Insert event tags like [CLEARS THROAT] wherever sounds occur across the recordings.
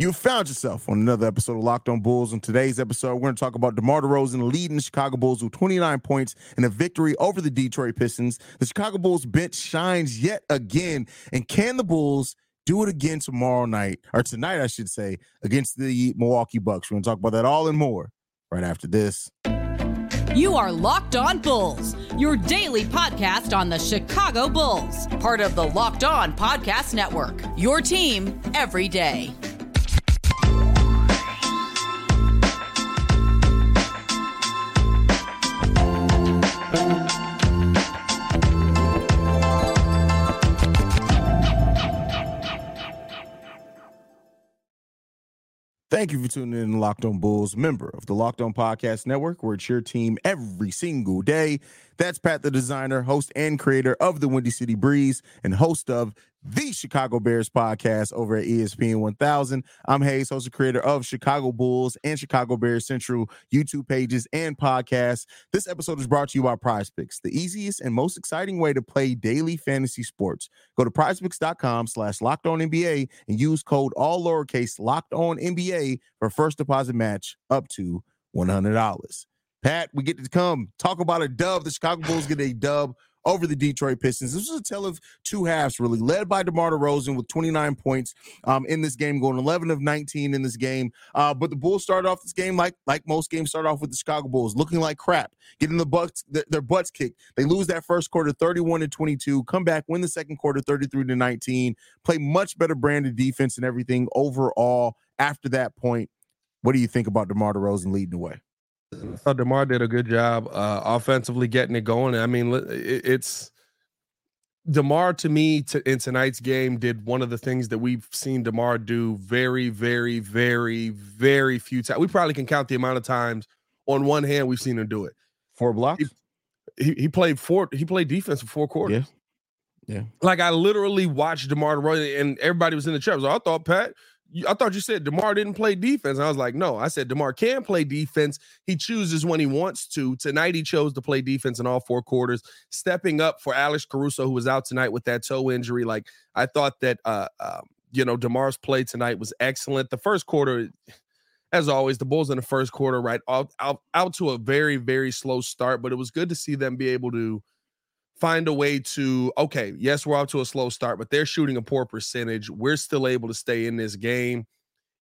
You found yourself on another episode of Locked On Bulls. On today's episode, we're going to talk about DeMar DeRozan leading the Chicago Bulls with 29 points in a victory over the Detroit Pistons. The Chicago Bulls bench shines yet again. And can the Bulls do it again tomorrow night, or tonight, I should say, against the Milwaukee Bucks? We're going to talk about that all and more right after this. You are Locked On Bulls, your daily podcast on the Chicago Bulls, part of the Locked On Podcast Network. Your team every day. Thank you for tuning in to Locked On Bulls, member of the Locked On Podcast Network, where it's your team every single day. That's Pat, the designer, host, and creator of the Windy City Breeze, and host of the Chicago Bears podcast over at ESPN 1000. I'm Haize, host and creator of Chicago Bulls and Chicago Bears Central YouTube pages and podcasts. This episode is brought to you by Prize Picks, the easiest and most exciting way to play daily fantasy sports. Go to prizepicks.com slash locked on NBA and use code all lowercase locked on NBA for first deposit match up to $100. Pat, we get to come talk about a dub. The Chicago Bulls get a dub over the Detroit Pistons. This was a tale of two halves, really, led by DeMar DeRozan with 29 points um, in this game, going 11 of 19 in this game. Uh, but the Bulls started off this game like like most games start off with the Chicago Bulls, looking like crap, getting the butts their butts kicked. They lose that first quarter, 31 to 22. Come back, win the second quarter, 33 to 19. Play much better branded defense and everything overall. After that point, what do you think about DeMar DeRozan leading the way? I thought DeMar did a good job uh, offensively getting it going. I mean, it's DeMar to me to, in tonight's game did one of the things that we've seen DeMar do very, very, very, very few times. We probably can count the amount of times on one hand we've seen him do it. Four blocks. He, he, he played four. He played defense for four quarters. Yeah. Yeah. Like I literally watched DeMar DeRozan, and everybody was in the chat. So I thought, Pat, I thought you said DeMar didn't play defense. I was like, no, I said DeMar can play defense. He chooses when he wants to. Tonight, he chose to play defense in all four quarters, stepping up for Alex Caruso, who was out tonight with that toe injury. Like, I thought that, uh, uh, you know, DeMar's play tonight was excellent. The first quarter, as always, the Bulls in the first quarter, right, out, out, out to a very, very slow start, but it was good to see them be able to find a way to okay yes we're off to a slow start but they're shooting a poor percentage. We're still able to stay in this game.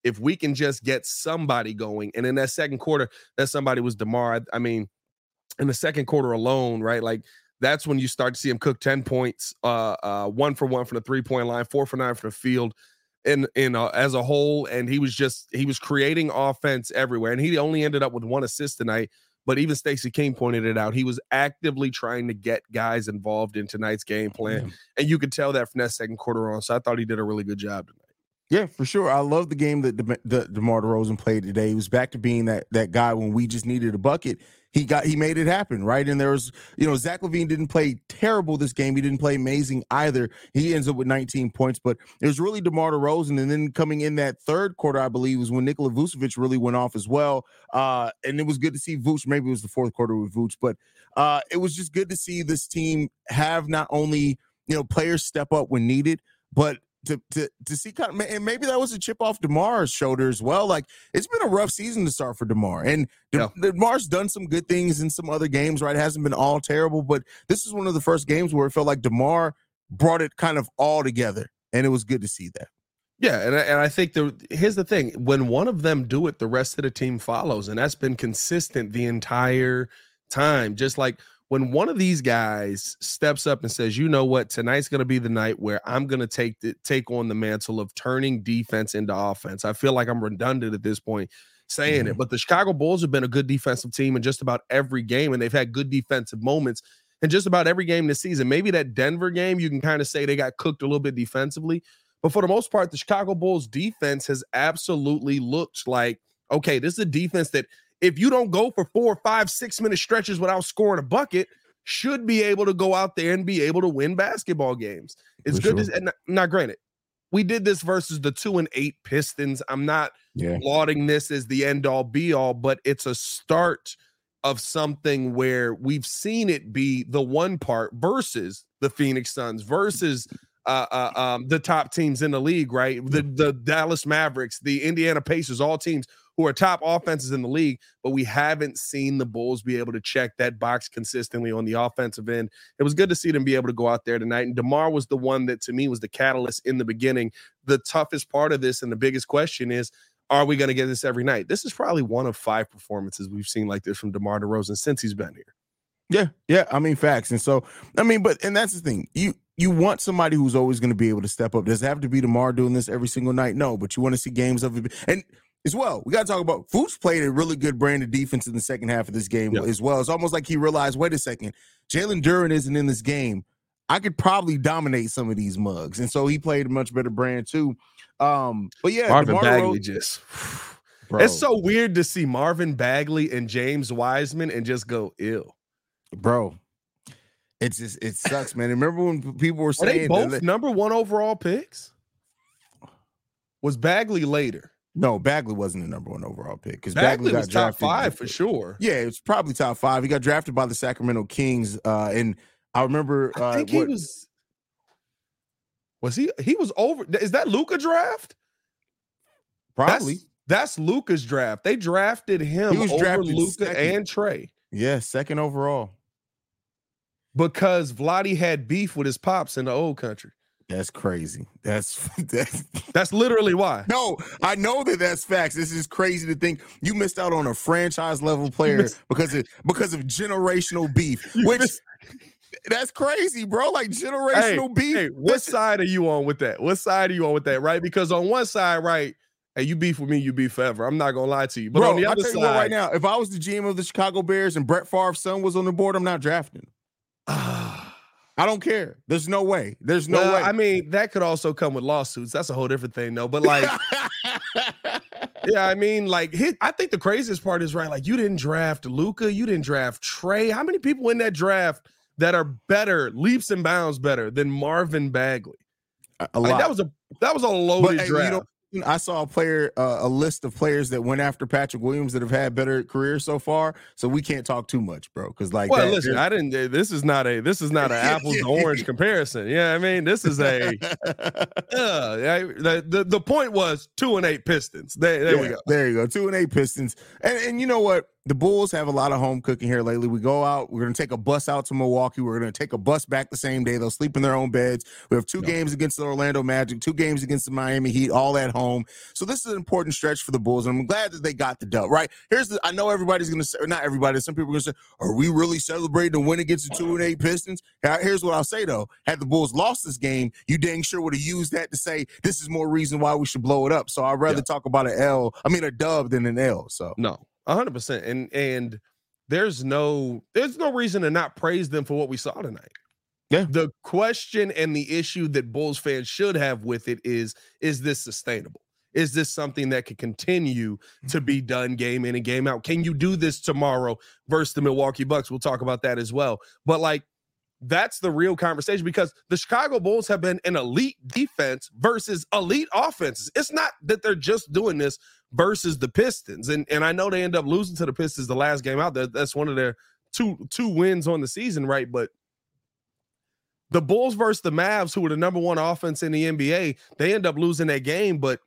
If we can just get somebody going and in that second quarter that somebody was demar I, mean in the second quarter alone right like that's when you start to see him cook 10 points uh uh one for one from the three point line four for nine from the field in in uh, as a whole and he was just he was creating offense everywhere and he only ended up with one assist tonight but even Stacey King pointed it out. He was actively trying to get guys involved in tonight's game plan. And you could tell that from that second quarter on. So I thought he did a really good job tonight. Yeah, for sure. I love the game that De- De- DeMar DeRozan played today. He was back to being that that guy when we just needed a bucket. He got he made it happen, right? And there was, you know, Zach LaVine didn't play terrible this game. He didn't play amazing either. He ends up with 19 points, but it was really DeMar DeRozan. And then coming in that third quarter, I believe, was when Nikola Vucevic really went off as well. Uh, and it was good to see Vuce. Maybe it was the fourth quarter with Vuce, but uh, it was just good to see this team have not only you know players step up when needed, but to to to see kind of and maybe that was a chip off Demar's shoulder as well. Like it's been a rough season to start for Demar, and De- yeah. Demar's done some good things in some other games. Right, it hasn't been all terrible, but this is one of the first games where it felt like Demar brought it kind of all together, and it was good to see that. Yeah, and I, and I think the here's the thing: when one of them do it, the rest of the team follows, and that's been consistent the entire time. Just like when one of these guys steps up and says, "You know what? Tonight's going to be the night where I'm going to take the, take on the mantle of turning defense into offense." I feel like I'm redundant at this point saying mm-hmm. it, but the Chicago Bulls have been a good defensive team in just about every game, and they've had good defensive moments in just about every game this season. Maybe that Denver game, you can kind of say they got cooked a little bit defensively, but for the most part, the Chicago Bulls defense has absolutely looked like okay, this is a defense that if you don't go for four, five, six minute stretches without scoring a bucket, should be able to go out there and be able to win basketball games. It's for good sure. to and not granted. We did this versus the two and eight Pistons. I'm not yeah. lauding this as the end all be all, but it's a start of something where we've seen it be the one part versus the Phoenix Suns versus uh, uh, um, the top teams in the league, right? The the Dallas Mavericks, the Indiana Pacers, all teams who are top offenses in the league, but we haven't seen the Bulls be able to check that box consistently on the offensive end. It was good to see them be able to go out there tonight. And DeMar was the one that to me was the catalyst in the beginning. The toughest part of this and the biggest question is are we going to get this every night? This is probably one of five performances we've seen like this from DeMar DeRozan since he's been here. Yeah, yeah. I mean, facts. And so, I mean, but and that's the thing. You you want somebody who's always going to be able to step up. Does it have to be DeMar doing this every single night? No, but you want to see games of it. And as well, we got to talk about Vooch played a really good brand of defense in the second half of this game yeah. as well. It's almost like he realized, wait a second, Jalen Duren isn't in this game. I could probably dominate some of these mugs, and so he played a much better brand too. Um, but yeah, Marvin DeMar Bagley Rose, just. [SIGHS] Bro. It's so weird to see Marvin Bagley and James Wiseman and just go ill, bro. It's just it sucks, man. Remember when people were saying Are they both that, number one overall picks? Was Bagley later? No, Bagley wasn't the number one overall pick because Bagley, Bagley was top five for sure. Yeah, it was probably top five. He got drafted by the Sacramento Kings, uh, and I remember. Uh, I think what, he was. Was he? He was over. Is that Luka draft? Probably. That's, that's Luka's draft. They drafted him he was over Luka and Trae. Yeah, second overall. Because Vlade had beef with his pops in the old country. That's crazy. That's [LAUGHS] that's that's literally why. No, I know that that's facts. This is crazy to think you missed out on a franchise level player because of because of generational beef. [LAUGHS] Which that's crazy, bro. Like generational hey, beef. Hey, what side are you on with that? What side are you on with that? Right? Because on one side, right, hey, you beef with me, you beef forever. I'm not gonna lie to you. But bro, on the other side, right now, if I was the GM of the Chicago Bears and Brett Favre's son was on the board, I'm not drafting. I don't care. There's no way. There's no well, way. I mean, that could also come with lawsuits. That's a whole different thing, though. But like, [LAUGHS] yeah, I mean, like, I think the craziest part is right. Like, you didn't draft Luka. you didn't draft Trae. How many people in that draft that are better, leaps and bounds better than Marvin Bagley? A, a lot. Like, that was a that was a loaded but, draft. You know, I saw a player, uh, a list of players that went after Patrick Williams that have had better careers so far. So we can't talk too much, bro. Because like, well, that, listen, I didn't. Eh, this is not a. This is not an [LAUGHS] apples to orange comparison. Yeah, I mean, this is a. [LAUGHS] uh, the, the the point was two and eight Pistons. There, there yeah, we go. There you go. Two and eight Pistons. And and you know what? The Bulls have a lot of home cooking here lately. We go out, we're going to take a bus out to Milwaukee. We're going to take a bus back the same day. They'll sleep in their own beds. We have two games against the Orlando Magic, two games against the Miami Heat, all at home. So this is an important stretch for the Bulls, and I'm glad that they got the dub. Right here's the. I know everybody's going to say, not everybody. Some people are going to say, "Are we really celebrating a win against the two and eight Pistons?" Here's what I'll say though: Had the Bulls lost this game, you dang sure would have used that to say this is more reason why we should blow it up. So I'd rather yeah. talk about an L. I mean a dub than an L. So no, hundred percent. And and there's no there's no reason to not praise them for what we saw tonight. Yeah. The question and the issue that Bulls fans should have with it is is this sustainable? Is this something that could continue to be mm-hmm. done game in and game out? Can you do this tomorrow versus the Milwaukee Bucks? We'll talk about that as well. But like that's the real conversation because the Chicago Bulls have been an elite defense versus elite offenses. It's not that they're just doing this versus the Pistons. And and I know they end up losing to the Pistons the last game out there. That's one of their two two wins on the season, right? But the Bulls versus the Mavs, who were the number one offense in the NBA, they end up losing that game, but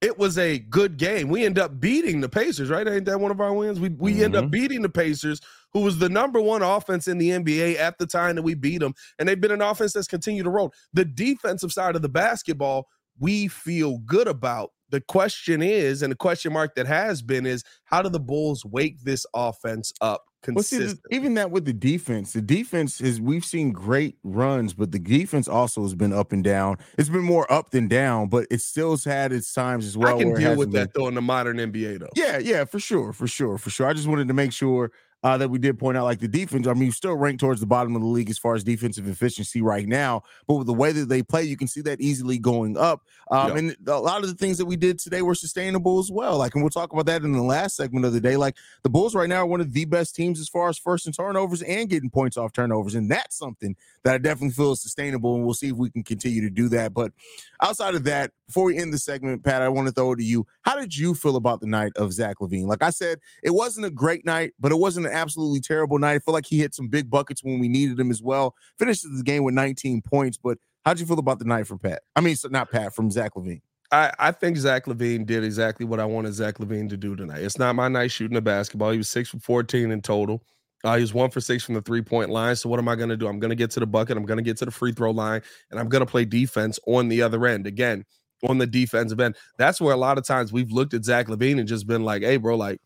it was a good game. We end up beating the Pacers, right? Ain't that one of our wins? We we mm-hmm. end up mm-hmm. beating the Pacers, who was the number one offense in the NBA at the time that we beat them, and they've been an offense that's continued to roll. The defensive side of the basketball, we feel good about the question is, and the question mark that has been is, how do the Bulls wake this offense up well, see, even that with the defense, the defense is we've seen great runs, but the defense also has been up and down. It's been more up than down, but it still's had its times as well. I can deal with that though in the modern NBA though. Yeah, yeah, for sure, for sure, for sure. I just wanted to make sure uh, that we did point out, like the defense. I mean, you still rank towards the bottom of the league as far as defensive efficiency right now. But with the way that they play, you can see that easily going up. Um, And a lot of the things that we did today were sustainable as well. Like, and we'll talk about that in the last segment of the day. Like, the Bulls right now are one of the best teams as far as first and turnovers and getting points off turnovers. And that's something that I definitely feel is sustainable. And we'll see if we can continue to do that. But outside of that, before we end the segment, Pat, I want to throw it to you. How did you feel about the night of Zach LaVine? Like I said, it wasn't a great night, but it wasn't absolutely terrible night. I feel like he hit some big buckets when we needed him as well. Finishes the game with 19 points, but How'd you feel about the night from Pat? I mean, not Pat from Zach LaVine. I, I think Zach LaVine did exactly what I wanted Zach LaVine to do tonight. It's not my night shooting the basketball. He was six for 14 in total. Uh, he was one for six from the three point line. So, what am I going to do? I'm going to get to the bucket. I'm going to get to the free throw line, and I'm going to play defense on the other end. Again, on the defensive end. That's where a lot of times we've looked at Zach LaVine and just been like, hey, bro, like,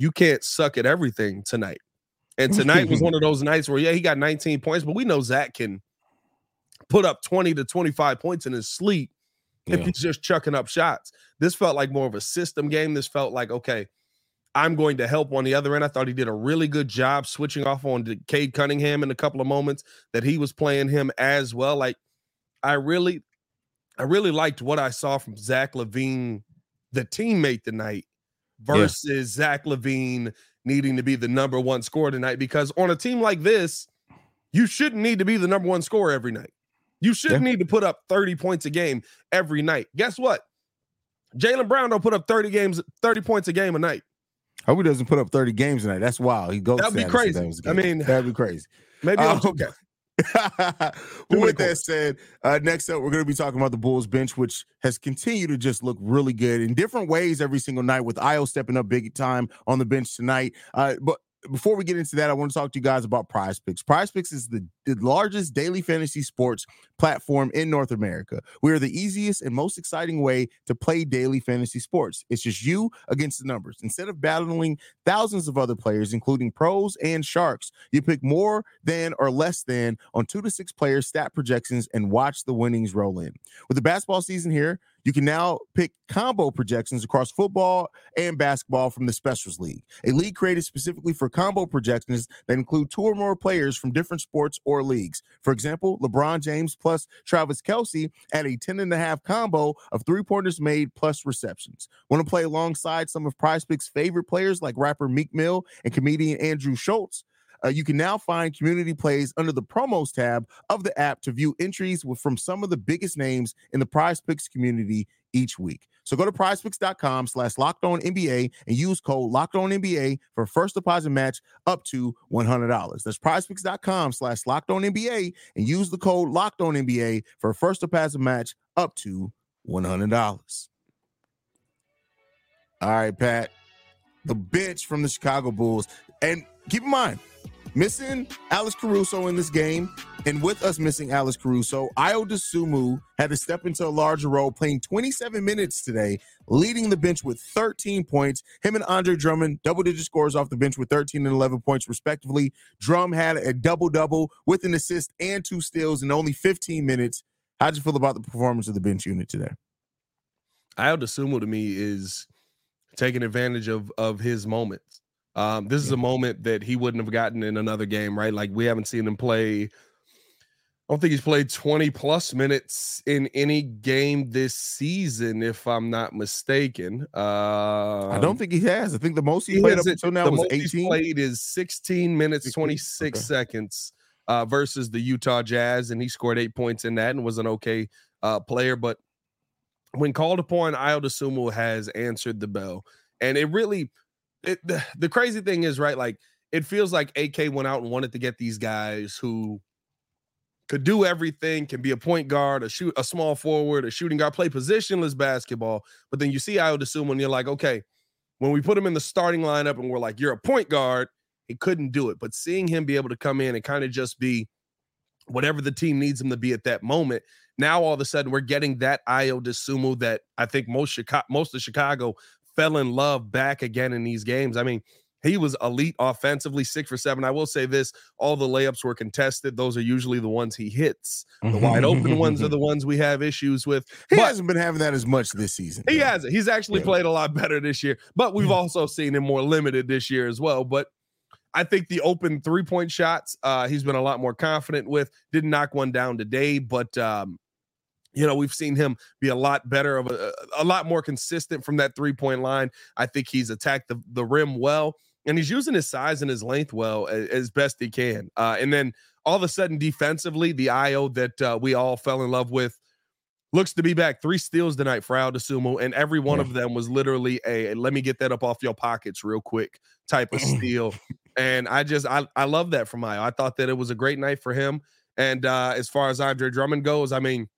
you can't suck at everything tonight. And tonight was [LAUGHS] one of those nights where, yeah, he got 19 points, but we know Zach can put up 20 to 25 points in his sleep yeah. if he's just chucking up shots. This felt like more of a system game. This felt like, okay, I'm going to help on the other end. I thought he did a really good job switching off on Cade Cunningham in a couple of moments that he was playing him as well. Like, I really, I really liked what I saw from Zach LaVine, the teammate tonight, versus yeah. Zach LaVine needing to be the number one scorer tonight. Because on a team like this, you shouldn't need to be the number one scorer every night. You shouldn't yeah. need to put up 30 points a game every night. Guess what? Jaylen Brown don't put up 30 games, 30 points a game a night. Hope he doesn't put up 30 games tonight. That's wild. He goes. That'd be crazy. I mean, that'd be crazy. Maybe um, okay. [LAUGHS] with that said, uh, next up, we're going to be talking about the Bulls bench, which has continued to just look really good in different ways every single night, with Ayo stepping up big time on the bench tonight. Uh, but before we get into that, I want to talk to you guys about Prize Picks. Prize Picks is the, the largest daily fantasy sports platform in North America. We are the easiest and most exciting way to play daily fantasy sports. It's just you against the numbers. Instead of battling thousands of other players, including pros and sharks, you pick more than or less than on two to six players' stat projections and watch the winnings roll in. With the basketball season here, you can now pick combo projections across football and basketball from the Specials League, a league created specifically for combo projections that include two or more players from different sports or leagues. For example, LeBron James plus Travis Kelce at a 10 and a half combo of three pointers made plus receptions. Want to play alongside some of Prize Picks' favorite players like rapper Meek Mill and comedian Andrew Schulz? Uh, you can now find community plays under the promos tab of the app to view entries with, from some of the biggest names in the prize picks community each week. So go to prizepicks.com slash locked on NBA and use code locked on NBA for first deposit match up to $100. That's prizepicks.com slash locked on NBA and use the code locked on NBA for first deposit match up to $100. All right, Pat, the bench from the Chicago Bulls. And keep in mind, missing Alex Caruso in this game, and with us missing Alex Caruso, Ayo Dosunmu had to step into a larger role, playing 27 minutes today, leading the bench with 13 points. Him and Andre Drummond, double digit scores off the bench with 13 and 11 points, respectively. Drum had a double double with an assist and two steals in only 15 minutes. How'd you feel about the performance of the bench unit today? Ayo Dosunmu to me is taking advantage of of his moments. Um, this is a moment that he wouldn't have gotten in another game, right? Like we haven't seen him play. I don't think he's played 20 plus minutes in any game this season, if I'm not mistaken. Uh, I don't um, think he has. I think the most he, he played up until now was 18. played is 16 minutes, 26 okay. seconds uh, versus the Utah Jazz, and he scored eight points in that and was an okay uh, player. But when called upon, Ayo Dosunmu has answered the bell. And it really it, the, the crazy thing is, right? Like it feels like AK went out and wanted to get these guys who could do everything, can be a point guard, a shoot, a small forward, a shooting guard, play positionless basketball. But then you see Dosunmu and you're like, okay, when we put him in the starting lineup and we're like, you're a point guard, he couldn't do it. But seeing him be able to come in and kind of just be whatever the team needs him to be at that moment, now all of a sudden we're getting that Ayo Dosunmu that I think most Chicago, most of Chicago fell in love back again in these games. I mean, he was elite offensively, six for seven. I will say this all the layups were contested. Those are usually the ones he hits. The wide open ones are the ones we have issues with. He but hasn't been having that as much this season. He hasn't. He's actually yeah. played a lot better this year, but we've also seen him more limited this year as well. But I think the open three point shots, uh, he's been a lot more confident with. Didn't knock one down today, but um, you know we've seen him be a lot better of a, a lot more consistent from that three point line. I think he's attacked the, the rim well and he's using his size and his length well as, as best he can uh, and then all of a sudden defensively the Ayo that uh, we all fell in love with looks to be back. Three steals tonight for Ayo Dosunmu, and every one yeah. of them was literally a let me get that up off your pockets real quick type of [CLEARS THROAT] steal and i just i, I love that from Ayo i thought that it was a great night for him And uh, as far as Andre Drummond goes, I mean,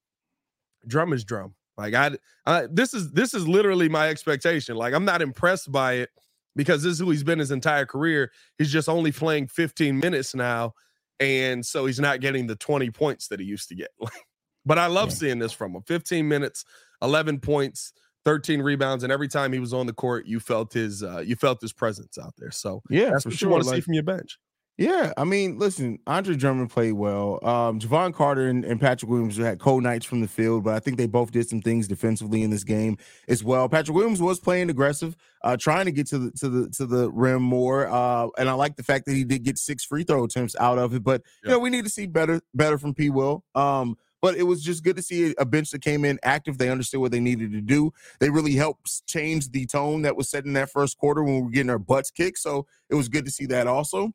drum is drum. Like I, I, this is this is literally my expectation. Like I'm not impressed by it because this is who he's been his entire career. He's just only playing 15 minutes now, and so he's not getting the 20 points that he used to get. [LAUGHS] but I love yeah. seeing this from him. 15 minutes, 11 points, 13 rebounds, and every time he was on the court, you felt his uh, you felt his presence out there. So yeah, that's what sure. you want to like, see from your bench. Yeah, I mean, listen, Andre Drummond played well. Um, Jevon Carter and, and, Patrick Williams had cold nights from the field, but I think they both did some things defensively in this game as well. Patrick Williams was playing aggressive, uh, trying to get to the to the to the rim more, uh, and I like the fact that he did get six free throw attempts out of it. But yeah. you know, we need to see better better from P. Will. Um, but it was just good to see a bench that came in active. They understood what they needed to do. They really helped change the tone that was set in that first quarter when we were getting our butts kicked. So it was good to see that also.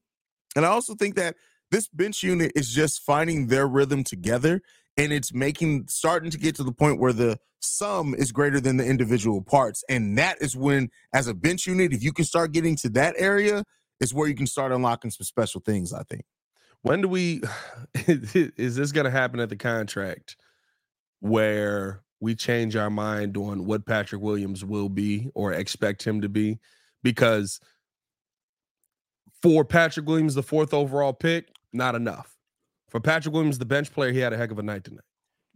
And I also think that this bench unit is just finding their rhythm together and it's making starting to get to the point where the sum is greater than the individual parts. And that is when as a bench unit if you can start getting to that area is where you can start unlocking some special things i think. When do we [LAUGHS] is this going to happen at the contract where we change our mind on what patrick williams will be or expect him to be? Because for Patrick Williams, the fourth overall pick, not enough. For Patrick Williams, the bench player, he had a heck of a night tonight.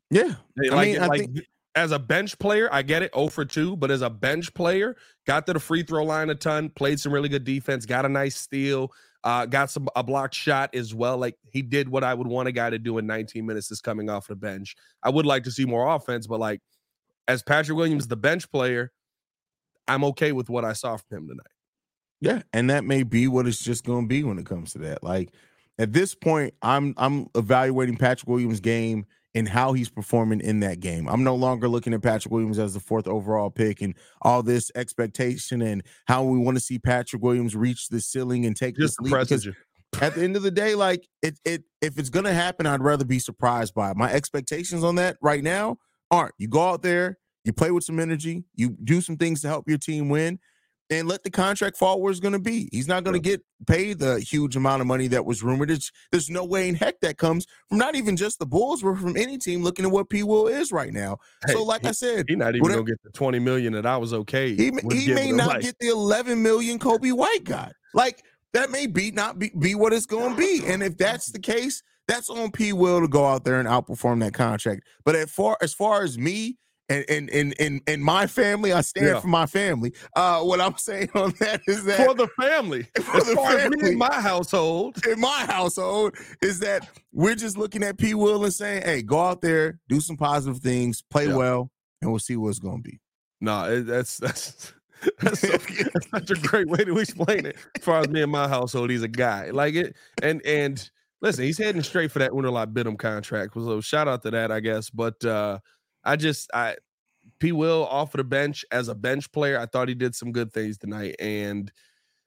Yeah. Like, I mean, I like think... as a bench player, I get it, 0 for 2, but as a bench player, got to the free throw line a ton, played some really good defense, got a nice steal, uh, got some a blocked shot as well. Like he did what I would want a guy to do in 19 minutes is coming off the bench. I would like to see more offense, but like as Patrick Williams, the bench player, I'm okay with what I saw from him tonight. Yeah, and that may be what it's just going to be when it comes to that. Like at this point, I'm I'm evaluating Patrick Williams' game and how he's performing in that game. I'm no longer looking at Patrick Williams as the fourth overall pick and all this expectation and how we want to see Patrick Williams reach the ceiling and take just this lead. At the end of the day, like it, it if it's gonna happen, I'd rather be surprised by it. My expectations on that right now aren't. You go out there, you play with some energy, you do some things to help your team win, and let the contract fall where it's going to be. He's not going to get paid the huge amount of money that was rumored. It's, there's no way in heck that comes from not even just the Bulls, but from any team looking at what P. Will is right now. Hey, so, like he, I said, he's not even going to get the 20 million that I was okay. He, he may not like. get the 11 million Coby White got. Like that may be not be, be what it's going to be. And if that's the case, that's on P. Will to go out there and outperform that contract. But as far as far as me and in in in in my family, I stand yeah. for my family. Uh, what I'm [LAUGHS] saying on that is that for the family, [LAUGHS] for as the family, in my household, in my household, is that we're just looking at P. Will and saying, "Hey, go out there, do some positive things, play yeah. well, and we'll see what's going to be." No, that's that's. [LAUGHS] That's, so, that's such a great way to explain it. As far as me and my household, he's a guy like it, and and listen, he's heading straight for that Unalot Bidham contract. So shout out to that, I guess. But uh I just I P Will off of the bench as a bench player. I thought he did some good things tonight, and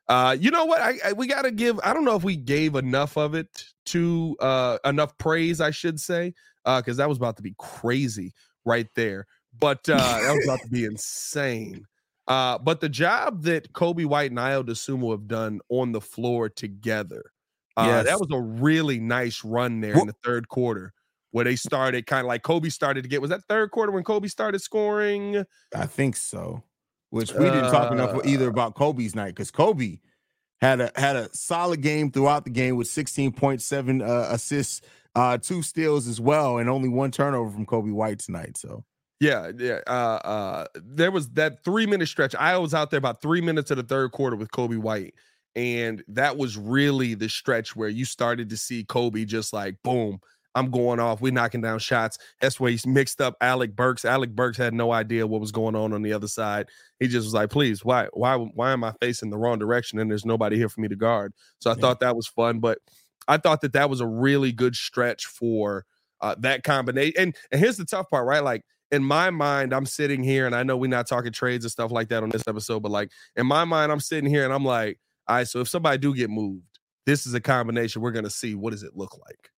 uh, you know what? I, I we got to give. I don't know if we gave enough of it to uh, enough praise, I should say, uh, because that was about to be crazy right there. But uh, that was about to be [LAUGHS] insane. Uh, but the job that Coby White and Ayo Dosunmu have done on the floor together, uh, yes. that was a really nice run there in the third quarter where they started kind of like Coby started to get. Was that third quarter when Coby started scoring? I think so. Which we didn't talk enough either uh, about Coby's night because Coby had a had a solid game throughout the game with 16.7 uh, assists, uh, two steals as well, and only one turnover from Coby White tonight. So yeah, yeah. Uh, uh, there was that three minute stretch. I was out there about three minutes of the third quarter with Coby White. And that was really the stretch where you started to see Coby just like boom, I'm going off. We're knocking down shots. That's where he's mixed up Alec Burks. Alec Burks had no idea what was going on on the other side. He just was like, "Please, why, why, why am I facing the wrong direction? And there's nobody here for me to guard." So I yeah. thought that was fun, but I thought that that was a really good stretch for uh, that combination. And, and here's the tough part, right? Like in my mind, I'm sitting here, and I know we're not talking trades and stuff like that on this episode, but like in my mind, I'm sitting here and I'm like, all right, so if somebody do get moved, this is a combination we're gonna see. What does it look like?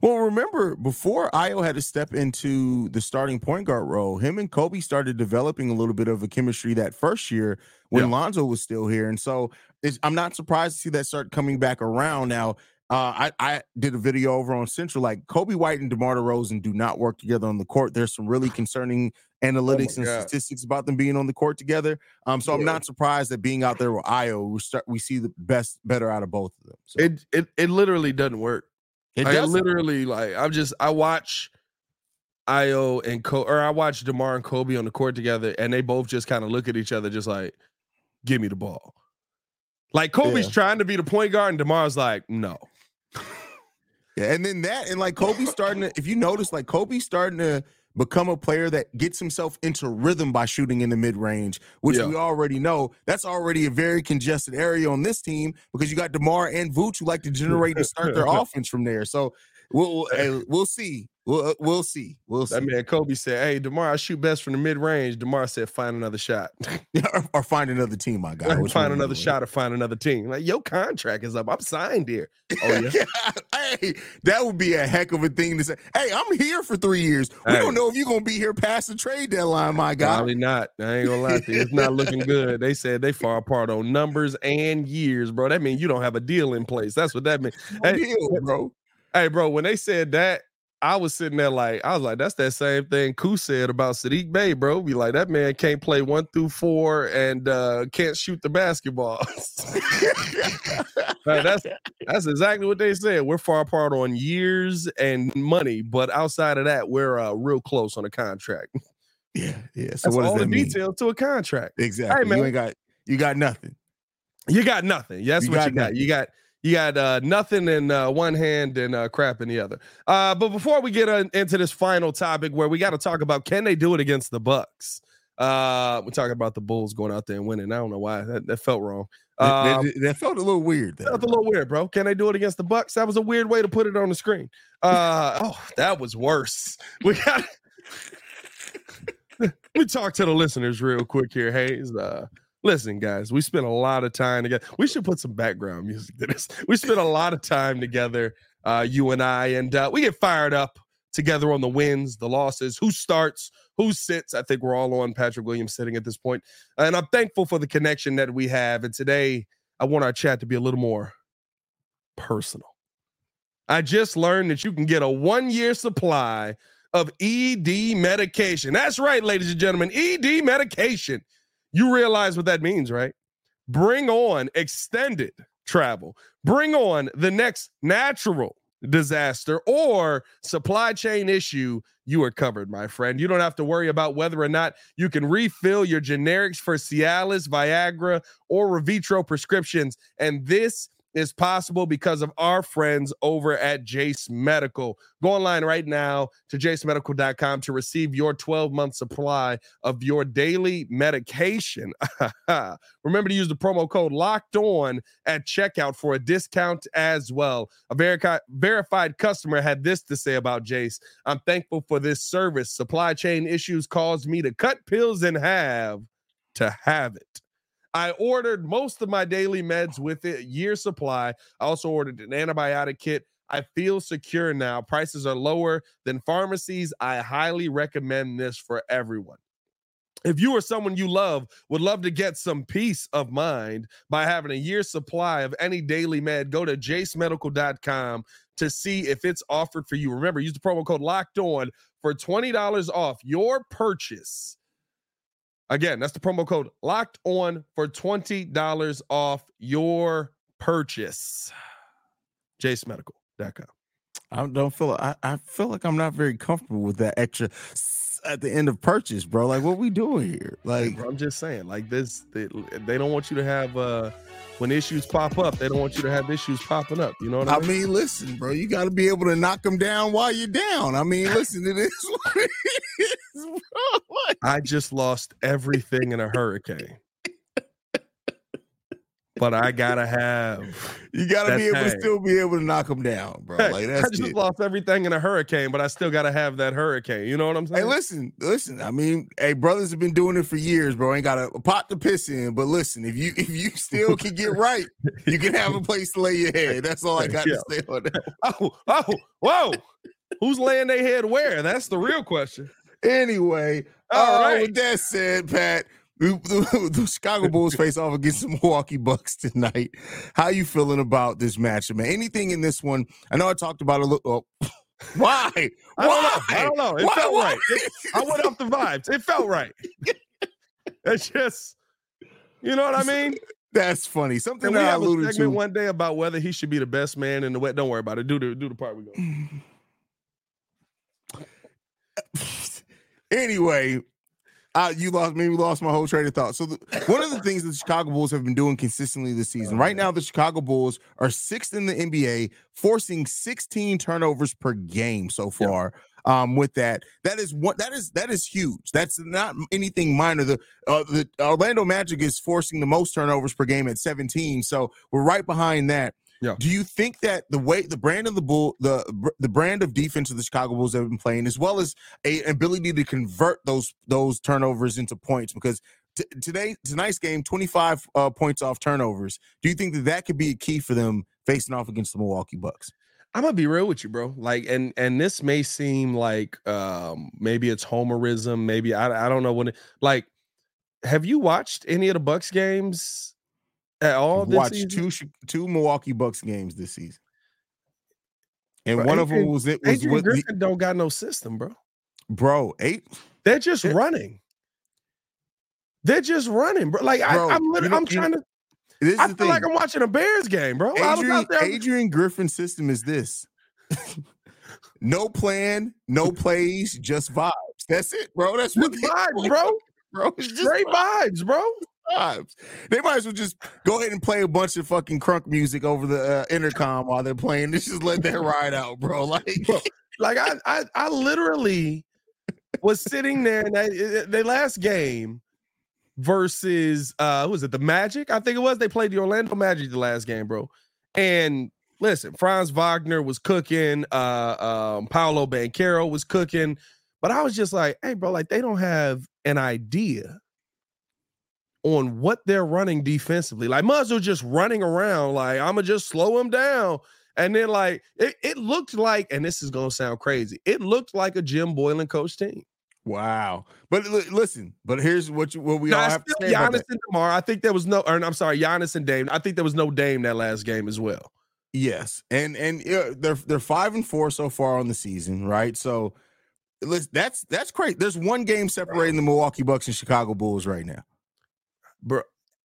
Well, remember before Ayo had to step into the starting point guard role, him and Coby started developing a little bit of a chemistry that first year when yeah. Lonzo was still here, and so I'm not surprised to see that start coming back around. Now, Uh, I, I did a video over on Central. Like Coby White and DeMar DeRozan do not work together on the court. There's some really concerning analytics and God. statistics about them being on the court together. Um, so I'm not surprised that being out there with Ayo, we start we see the best better out of both of them. So It it it literally doesn't work. It I doesn't. literally like I'm just I watch Ayo and Co or I watch Demar and Coby on the court together, and they both just kind of look at each other, just like, "Give me the ball." Like Coby's Yeah. trying to be the point guard, and Demar's like, "No." [LAUGHS] Yeah, and then that, and like Coby starting to, if you notice, like Coby starting to become a player that gets himself into rhythm by shooting in the mid range, which Yeah. we already know that's already a very congested area on this team because you got DeMar and Vooch who like to generate and start their [LAUGHS] offense from there. So we'll we'll, [LAUGHS] we'll see. We'll uh, we'll see. We'll see. That man Coby said, "Hey, Demar, I shoot best from the mid range." Demar said, "Find another shot. [LAUGHS] or, or find another team, my guy. [LAUGHS] Find another shot or find another team." Like your contract is up. I'm signed here. Oh yeah. hey, that would be a heck of a thing to say. Hey, I'm here for three years. We Hey. don't know if you're gonna be here past the trade deadline, my guy. Probably not. I ain't gonna lie to you. It's not looking good. They said they far apart on numbers and years, bro. That means you don't have a deal in place. That's what that means. No Hey, deal, bro. Hey, bro, when they said that, I was sitting there like, I was like, that's that same thing Koo said about Saddiq Bey, bro. Be like, that man can't play one through four and uh can't shoot the basketball. [LAUGHS] That's that's exactly what they said. We're far apart on years and money, but outside of that, we're uh real close on a contract. Yeah, yeah. So That's what all the mean? details to a contract. Exactly. Hey, man. you ain't got you got nothing. You got nothing. That's You what got you got. nothing. You got you got uh, nothing in uh, one hand and uh, crap in the other. Uh, but before we get uh, into this final topic, where we got to talk about can they do it against the Bucks? Uh, we're talking about the Bulls going out there and winning. I don't know why that, that felt wrong. That- that, Um, that- that felt a little weird. There. Felt a little weird, bro. Can they do it against the Bucks? That was a weird way to put it on the screen. Uh, [LAUGHS] oh, that was worse. We got. we [LAUGHS] talk to the listeners real quick here, Haize. Uh, listen, guys, we spent a lot of time together. We should put some background music to this. We spent a lot of time together, uh, you and I, and uh, we get fired up together on the wins, the losses, who starts, who sits. I think we're all on Patrick Williams sitting at this point, and I'm thankful for the connection that we have. And today, I want our chat to be a little more personal. I just learned that you can get a one year supply of ED medication. That's right, ladies and gentlemen, ED medication. You realize what that means, right? Bring on extended travel, bring on the next natural disaster or supply chain issue. You are covered, my friend. You don't have to worry about whether or not you can refill your generics for Cialis, Viagra, or Levitra prescriptions. And this is possible because of our friends over at Jase Medical. Go online right now to jasemedical.com to receive your 12 month supply of your daily medication. [LAUGHS] Remember to use the promo code locked on at checkout for a discount as well. A verica- verified customer had this to say about Jase I'm thankful for this service. Supply chain issues caused me to cut pills in half to have it. I ordered most of my daily meds with it, year supply. I also ordered an antibiotic kit. I feel secure now. Prices are lower than pharmacies. I highly recommend this for everyone. If you or someone you love would love to get some peace of mind by having a year's supply of any daily med, go to jasemedical.com to see if it's offered for you. Remember, use the promo code locked on for $20 off your purchase. Again, that's the promo code locked on for $20 off your purchase. jasemedical.com. I don't feel I, I feel like I'm not very comfortable with that extra at the end of purchase, bro. Like what we doing here? Like I'm just saying, like this, they, they don't want you to have uh when issues pop up, they don't want you to have issues popping up. You know what I I mean? mean, listen, bro, you got to be able to knock them down while you're down. I mean, listen, it is what it is, [LAUGHS] bro. [LAUGHS] Like, I just lost everything in a hurricane. but I gotta have you got to be able hey. to still be able to knock them down, bro. Hey, Like I just it. lost everything in a hurricane, but I still gotta have that hurricane. You know what I'm saying? Hey, listen, listen. I mean, hey, brothers have been doing it for years, bro. Ain't got a, pot to piss in, but listen, if you if you [LAUGHS] still can get right, you can have a place to lay your head. That's all I got Yeah. to say on that. [LAUGHS] Oh, oh, whoa. Who's laying their head where? That's the real question. Anyway, All all right. With that said, Pat, [LAUGHS] the, Chicago Bulls face off against the Milwaukee Bucks tonight. How you feeling about this matchup, man? Anything in this one? I know I talked about a little. Oh, [LAUGHS] why? I don't know. I don't know. It why? felt why? right. It, I went off the vibes. It felt right. [LAUGHS] It's just, you know what I mean? That's funny. Something and we have I alluded a segment to one day about whether he should be the best man in the wet. Don't worry about it. Do the do the part we go. [SIGHS] anyway, uh, you lost maybe lost my whole train of thought. So the, one of the things that the Chicago Bulls have been doing consistently this season, right now, the Chicago Bulls are sixth in the NBA, forcing 16 turnovers per game so far. Um, with that, that is what that is that is huge. That's not anything minor. The uh, the Orlando Magic is forcing the most turnovers per game at 17. So we're right behind that. Yeah. Do you think that the way the brand of the bull, the the brand of defense of the Chicago Bulls have been playing, as well as a ability to convert those those turnovers into points, because t- today tonight's game, twenty five uh, points off turnovers. Do you think that that could be a key for them facing off against the Milwaukee Bucks? I'm gonna be real with you, bro. Like, and and this may seem like um maybe it's homerism, maybe I I don't know when. It, like, have you watched any of the Bucks games at all. Watched two two Milwaukee Bucks games this season, and bro, one Adrian, of them was it was Adrian with Griffin the, don't got no system, bro. Bro, eight. They're just running. They're just running, bro. Like bro, I, am literally, I'm trying to. This I feel thing. like I'm watching a Bears game, bro. Adrian, Adrian Griffin's system is this: [LAUGHS] no plan, no plays, just vibes. That's it, bro. That's what [LAUGHS] vibes, bro. Bro, straight vibes, bro times. They might as well just go ahead and play a bunch of fucking crunk music over the uh, intercom while they're playing. This just let that ride out, bro. [LAUGHS] Like, bro, like I, I, I literally was sitting there and the they last game versus uh who was it the Magic? I think it was. They played the Orlando Magic the last game, bro. And listen, Franz Wagner was cooking, uh um Paolo Banchero was cooking, but I was just like, hey, bro, like they don't have an idea on what they're running defensively. Like Muzzle just running around, like I'm gonna just slow him down. And then like it, it looked like, and this is gonna sound crazy, it looked like a Jim Boylen coach team. Wow. But l- listen, but here's what you what we all have to say. Giannis and DeMar. I think there was no, or I'm sorry, Giannis and Dame. I think there was no Dame that last game as well. Yes, and and uh, they're they're five and four so far on the season, right? So listen, that's that's great. There's one game separating the Milwaukee Bucks and Chicago Bulls right now bro.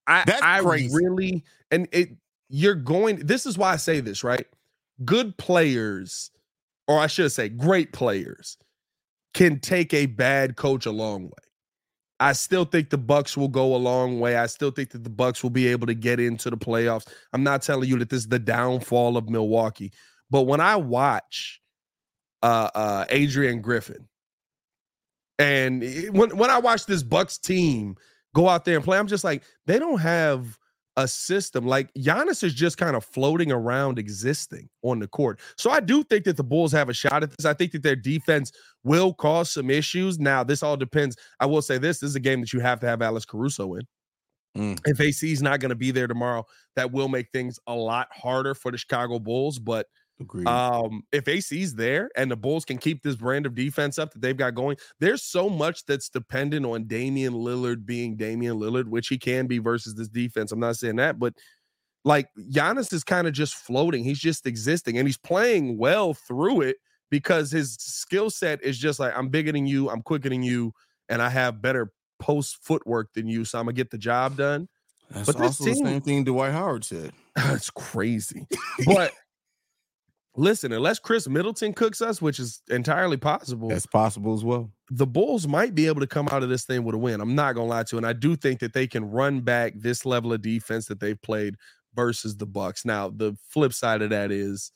I That's I crazy. really and it you're going this is why I say this, right? Good players, or I should say great players, can take a bad coach a long way. I still think the Bucks will go a long way. I still think that the Bucks will be able to get into the playoffs. I'm not telling you that this is the downfall of Milwaukee, but when I watch uh uh Adrian Griffin and when when I watch this Bucks team go out there and play. I'm just like, they don't have a system. Like Giannis is just kind of floating around existing on the court. So I do think that the Bulls have a shot at this. I think that their defense will cause some issues. Now, this all depends. I will say this, this is a game that you have to have Alex Caruso in. Mm. If AC is not going to be there tomorrow, that will make things a lot harder for the Chicago Bulls. But Agreed. Um, if AC's there and the Bulls can keep this brand of defense up that they've got going, there's so much that's dependent on Damian Lillard being Damian Lillard, which he can be versus this defense. I'm not saying that, but like Giannis is kind of just floating. He's just existing and he's playing well through it because his skill set is just like I'm bigger than you, I'm quicker than you, and I have better post footwork than you, so I'm gonna get the job done. That's but also team, the same thing Dwight Howard said. [LAUGHS] That's crazy, [LAUGHS] but listen, unless Khris Middleton cooks us, which is entirely possible, that's possible as well. The Bulls might be able to come out of this thing with a win. I'm not gonna lie to you, and I do think that they can run back this level of defense that they've played versus the Bucks. Now, the flip side of that is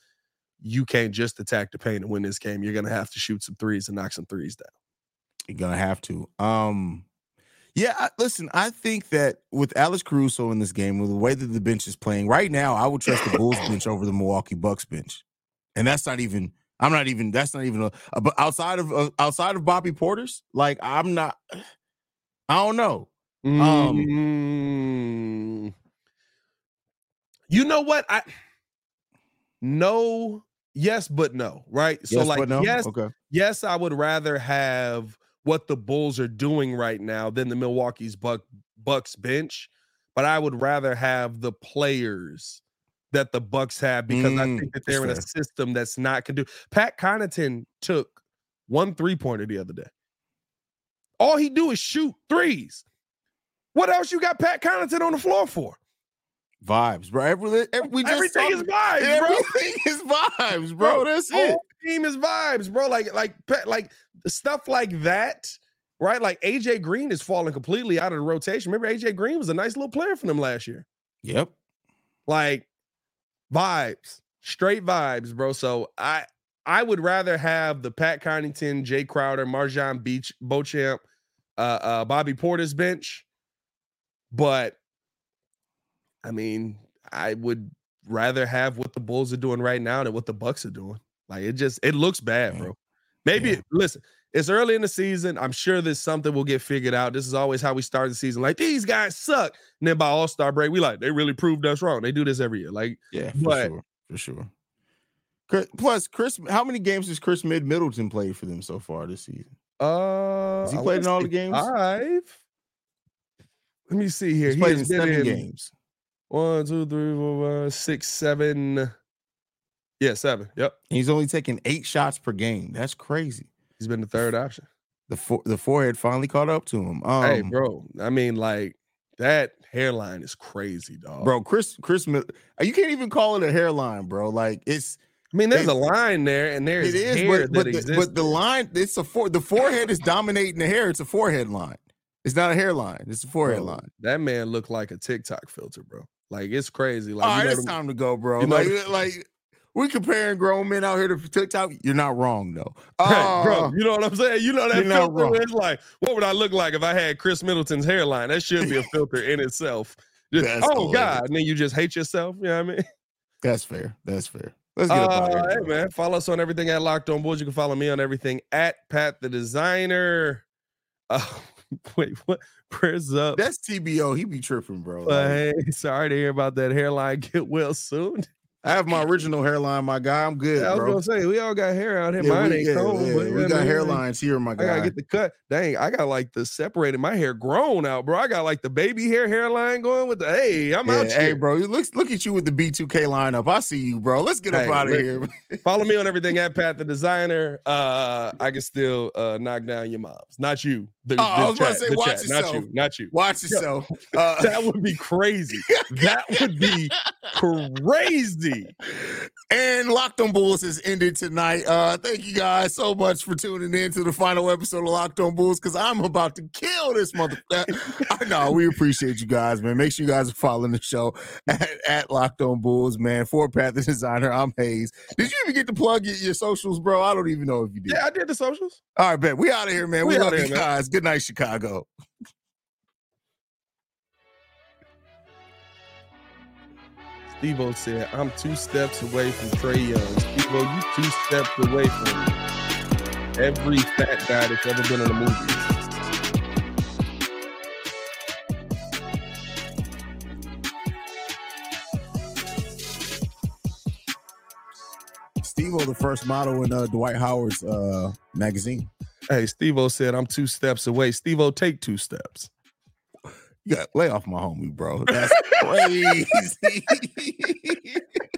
you can't just attack the paint and win this game. You're gonna have to shoot some threes and knock some threes down. You're gonna have to. Um, yeah, I, listen, I think that with Alex Caruso in this game, with the way that the bench is playing right now, I would trust the Bulls bench over the Milwaukee Bucks bench and that's not even. I'm not even. That's not even a. a but outside of uh, outside of Bobby Portis, like I'm not. [SIGHS] I don't know. Um, mm. you know what? I no, yes, but no, right? So like, no? yes, okay. yes, I would rather have what the Bulls are doing right now than the Milwaukee's Buck Bucks bench, but I would rather have the players that the Bucks have because I Mm, think that they're in a system that's not can do. Pat Connaughton took one three pointer the other day. All he do is shoot threes. What else you got Pat Connaughton on the floor for? Vibes, bro. Every, every, we just Everything is vibes, bro. Everything is vibes, bro. That's it. team is vibes, bro. Like, like, Pat- like stuff like that, right? Like AJ Green is falling completely out of the rotation. Remember, AJ Green was a nice little player for them last year. Yep. Like vibes, straight vibes, bro. So I I would rather have the Pat Connaughton, Jae Crowder, MarJon Beach, Beauchamp, uh, uh, Bobby Portis bench, but I mean, I would rather have what the Bulls are doing right now than what the Bucks are doing. Like it just it looks bad, bro. Maybe Yeah. listen, it's early in the season. I'm sure there's something will get figured out. This is always how we start the season. Like these guys suck. And then by All Star break, we like they really proved us wrong. They do this every year. Like Yeah, for But- sure. For sure. Plus, Khris, how many games has Khris Mid Middleton played for them so far this season? uh, Has he played in all the games? Five. Let me see here. He's He played in seven in games. One, two, three, four, five, six, seven. Yeah, seven. Yep. And he's only taking eight shots per game. That's crazy. He's been the third option. The for, the forehead finally caught up to him. Um, hey, bro. I mean, like that hairline is crazy, dog. bro, Khris, Khris, Mid- you can't even call it a hairline, bro. Like it's I mean, there's a line there, and there's it is, hair but but that the, exists. but the line, it's a for the forehead is dominating the hair. It's a forehead line. It's not a hairline. It's a forehead Bro, line. That man looked like a TikTok filter, bro. Like it's crazy. Like All right, it's them- time to go, bro. like, like we comparing grown men out here to TikTok. You're not wrong though. Hey, Uh, bro, you know what I'm saying? You know that filter it's like, what would I look like if I had Khris Middleton's hairline? That should be a filter in itself. Just, oh hilarious. God, and then you just hate yourself. You know what I mean? that's fair. That's fair. Let's get Uh, of hey man, follow us on everything at Locked On Bulls. You can follow me on everything at Pat the Designer. Uh, [LAUGHS] wait, what? Prayers up. That's TBO. He be tripping, bro. Hey, sorry to hear about that hairline. [LAUGHS] Get well soon. I have my original hairline, my guy. I'm good, Yeah, I was bro. gonna say we all got hair out here. Yeah, Mine we, ain't yeah, combed, yeah, but we got hairlines here, my guy. I gotta get the cut. Dang, I got like the separated. My hair grown out, bro. I got like the baby hair hairline going with the. Hey, I'm out hey, here. bro. Look look at you with the B2K lineup. I see you, bro. Let's get up out of here. [LAUGHS] Follow me on everything at Pat the Designer. Uh, I can still uh knock down your moms, not you. The, Oh, I was about to say, watch chat, not yourself. you, not you. Watch yourself. [LAUGHS] Uh, That [LAUGHS] would be crazy. [LAUGHS] that would be crazy. And Locked On Bulls has ended tonight. Uh, thank you guys so much for tuning in to the final episode of Locked On Bulls because I'm about to kill this motherfucker. I know we appreciate you guys, man. Make sure you guys are following the show at, at Locked On Bulls, man. For Pat the Designer, I'm Haize. Did you even get to plug your, your socials, bro? I don't even know if you did. Yeah, I did the socials. All right, bet. We out of here, man. We, We outta you here, man. guys. Good night, Chicago. Steve said, I'm two steps away from Trae Young. Steve you two steps away from every fat guy that's ever been in a movie. Steve the first model in uh, Dwight Howard's uh, magazine. Hey, Steve O said, I'm two steps away. Steve O, take two steps. You got lay off my homie, bro. That's [LAUGHS] crazy. [LAUGHS]